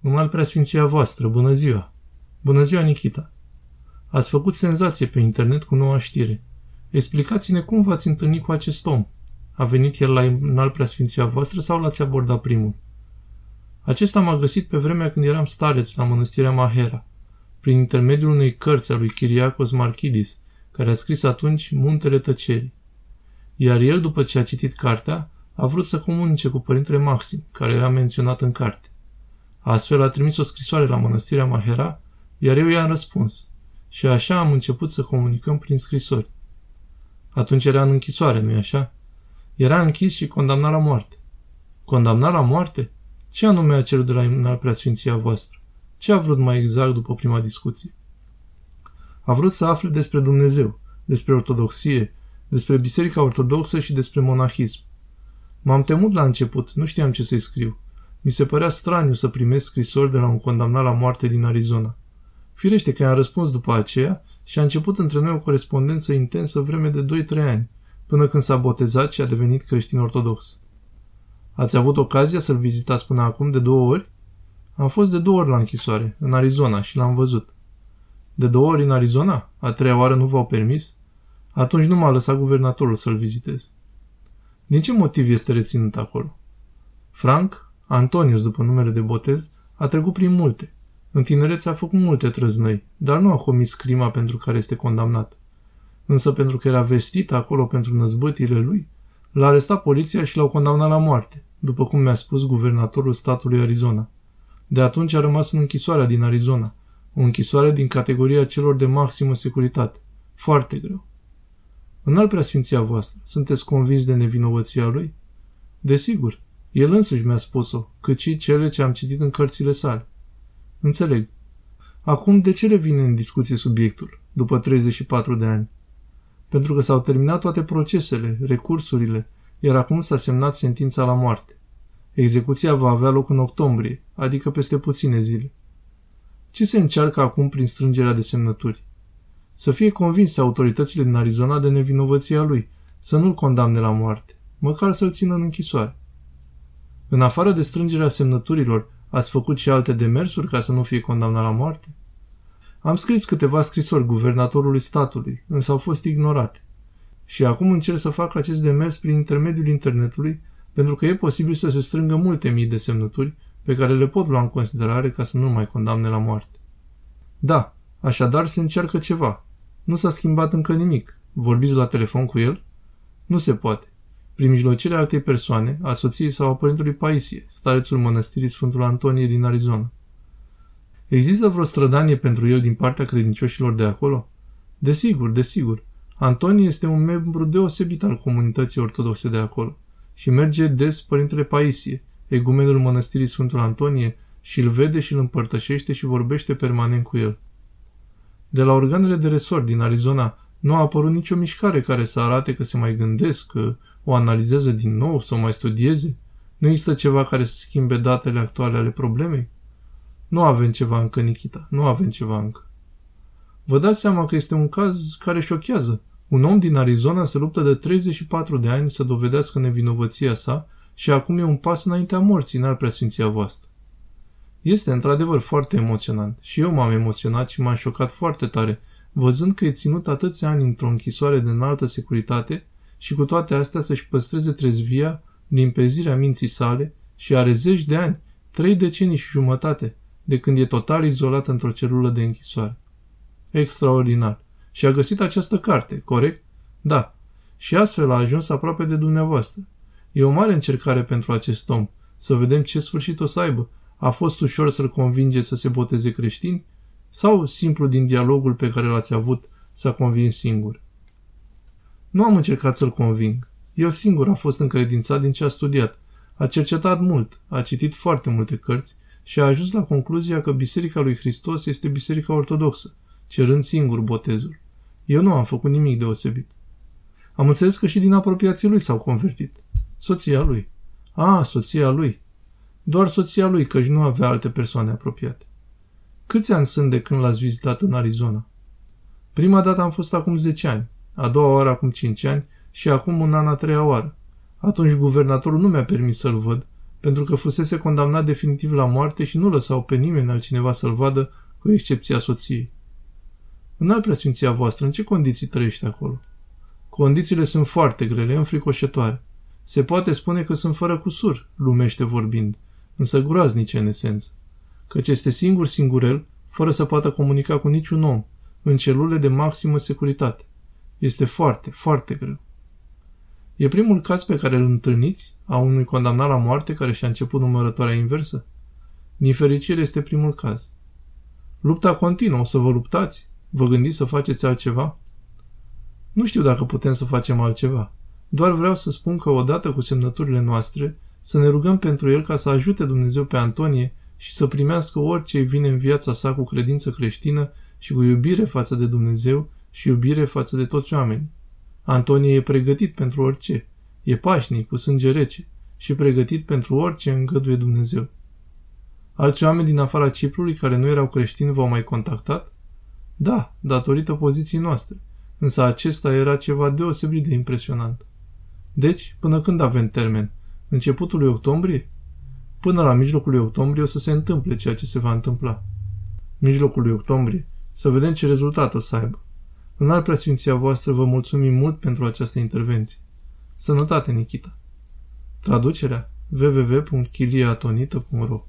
Numai preasfinția voastră, bună ziua! Bună ziua, Nikita! Ați făcut senzație pe internet cu noua știre. Explicați-ne cum v-ați întâlnit cu acest om. A venit el la înalt preasfinția voastră sau l-ați abordat primul? Acesta m-a găsit pe vremea când eram stareț la mănăstirea Mahera, prin intermediul unei cărți a lui Chiriacos Marchidis, care a scris atunci Muntele Tăcerii. Iar el, după ce a citit cartea, a vrut să comunice cu părintele Maxim, care era menționat în carte. Astfel a trimis o scrisoare la mănăstirea Mahera, iar eu i-am răspuns. Și așa am început să comunicăm prin scrisori. Atunci era în închisoare, nu-i așa? Era închis și condamnat la moarte. Condamnat la moarte? Ce anume a cerut de la înalt preasfinția voastră? Ce a vrut mai exact după prima discuție? A vrut să afle despre Dumnezeu, despre ortodoxie, despre Biserica Ortodoxă și despre monahism. M-am temut la început, nu știam ce să-i scriu. Mi se părea straniu să primesc scrisori de la un condamnat la moarte din Arizona. Firește că i-am răspuns după aceea și a început între noi o corespondență intensă vreme de 2-3 ani, până când s-a botezat și a devenit creștin ortodox. Ați avut ocazia să-l vizitați până acum de două ori? Am fost de două ori la închisoare, în Arizona, și l-am văzut. De două ori în Arizona? A treia oară nu v-au permis? Atunci nu m-a lăsat guvernatorul să-l vizitez. Din ce motiv este reținut acolo? Frank, Antonius după numele de botez, a trecut prin multe. În tinerețe a făcut multe trăznăi, dar nu a comis crima pentru care este condamnat. Însă pentru că era vestit acolo pentru năzbâtile lui, l-a arestat poliția și l-au condamnat la moarte, după cum mi-a spus guvernatorul statului Arizona. De atunci a rămas în închisoarea din Arizona, o închisoare din categoria celor de maximă securitate. Foarte greu. În al preasfinția voastră, sunteți convins de nevinovăția lui? Desigur, el însuși mi-a spus-o, cât și cele ce am citit în cărțile sale. Înțeleg. Acum, de ce le vine în discuție subiectul, după 34 de ani? Pentru că s-au terminat toate procesele, recursurile, iar acum s-a semnat sentința la moarte. Execuția va avea loc în octombrie, adică peste puține zile. Ce se încearcă acum prin strângerea de semnături? Să fie convinse autoritățile din Arizona de nevinovăția lui, să nu-l condamne la moarte, măcar să-l țină în închisoare. În afară de strângerea semnăturilor, ați făcut și alte demersuri ca să nu fie condamnat la moarte? Am scris câteva scrisori guvernatorului statului, însă au fost ignorate. Și acum încerc să fac acest demers prin intermediul internetului, pentru că e posibil să se strângă multe mii de semnături pe care le pot lua în considerare ca să nu mai condamne la moarte. Da, așadar se încearcă ceva. Nu s-a schimbat încă nimic. Vorbiți la telefon cu el? Nu se poate. Prin mijlocirea altei persoane, a soției sau a părintului Paisie, starețul mănăstirii Sfântul Antonie din Arizona. Există vreo strădanie pentru el din partea credincioșilor de acolo? Desigur, desigur. Antonie este un membru deosebit al comunității ortodoxe de acolo și merge des părintele Paisie, egumenul mănăstirii Sfântul Antonie, și îl vede și îl împărtășește și vorbește permanent cu el. De la organele de resort din Arizona nu a apărut nicio mișcare care să arate că se mai gândesc, că o analizează din nou sau mai studieze. Nu există ceva care să schimbe datele actuale ale problemei? Nu avem ceva încă, Nikita, nu avem ceva încă. Vă dați seama că este un caz care șochează. Un om din Arizona se luptă de 34 de ani să dovedească nevinovăția sa și acum e un pas înaintea morții în al preasfinția voastră. Este într-adevăr foarte emoționant și eu m-am emoționat și m-am șocat foarte tare, văzând că e ținut atâția ani într-o închisoare de înaltă securitate și cu toate astea să-și păstreze trezvia, limpezirea minții sale și are zeci de ani, trei decenii și jumătate, de când e total izolat într-o celulă de închisoare. Extraordinar. Și a găsit această carte, corect? Da. Și astfel a ajuns aproape de dumneavoastră. E o mare încercare pentru acest om. Să vedem ce sfârșit o să aibă. A fost ușor să-l convinge să se boteze creștin? Sau simplu din dialogul pe care l-ați avut s-a convins singur? Nu am încercat să-l conving. El singur a fost încredințat din ce a studiat. A cercetat mult, a citit foarte multe cărți și a ajuns la concluzia că Biserica lui Hristos este Biserica Ortodoxă, cerând singur botezul. Eu nu am făcut nimic deosebit. Am înțeles că și din apropiații lui s-au convertit. Soția lui. A, soția lui. Doar soția lui, căci nu avea alte persoane apropiate. Câți ani sunt de când l-ați vizitat în Arizona? Prima dată am fost acum 10 ani, a doua oară acum 5 ani și acum un an a treia oară. Atunci guvernatorul nu mi-a permis să-l văd, pentru că fusese condamnat definitiv la moarte și nu lăsau pe nimeni altcineva să-l vadă, cu excepția soției. În al preasfinția voastră, în ce condiții trăiește acolo? Condițiile sunt foarte grele, înfricoșătoare. Se poate spune că sunt fără cusur, lumește vorbind, însă groaznice în esență. Căci este singur singurel, fără să poată comunica cu niciun om, în celule de maximă securitate. Este foarte, foarte greu. E primul caz pe care îl întâlniți a unui condamnat la moarte care și-a început numărătoarea inversă? Din fericire este primul caz. Lupta continuă, o să vă luptați? Vă gândiți să faceți altceva? Nu știu dacă putem să facem altceva. Doar vreau să spun că odată cu semnăturile noastre, să ne rugăm pentru el ca să ajute Dumnezeu pe Antonie și să primească orice vine în viața sa cu credință creștină și cu iubire față de Dumnezeu și iubire față de toți oamenii. Antonie e pregătit pentru orice. E pașnic, cu sânge rece și pregătit pentru orice îngăduie Dumnezeu. Alți oameni din afara Ciprului care nu erau creștini v-au mai contactat? Da, datorită poziției noastre. Însă acesta era ceva deosebit de impresionant. Deci, până când avem termen? Începutul lui octombrie? Până la mijlocul lui octombrie o să se întâmple ceea ce se va întâmpla. Mijlocul lui octombrie. Să vedem ce rezultat o să aibă. În al preasfinția voastră vă mulțumim mult pentru această intervenție. Sănătate, Nikita! Traducerea www.chiliatonita.ro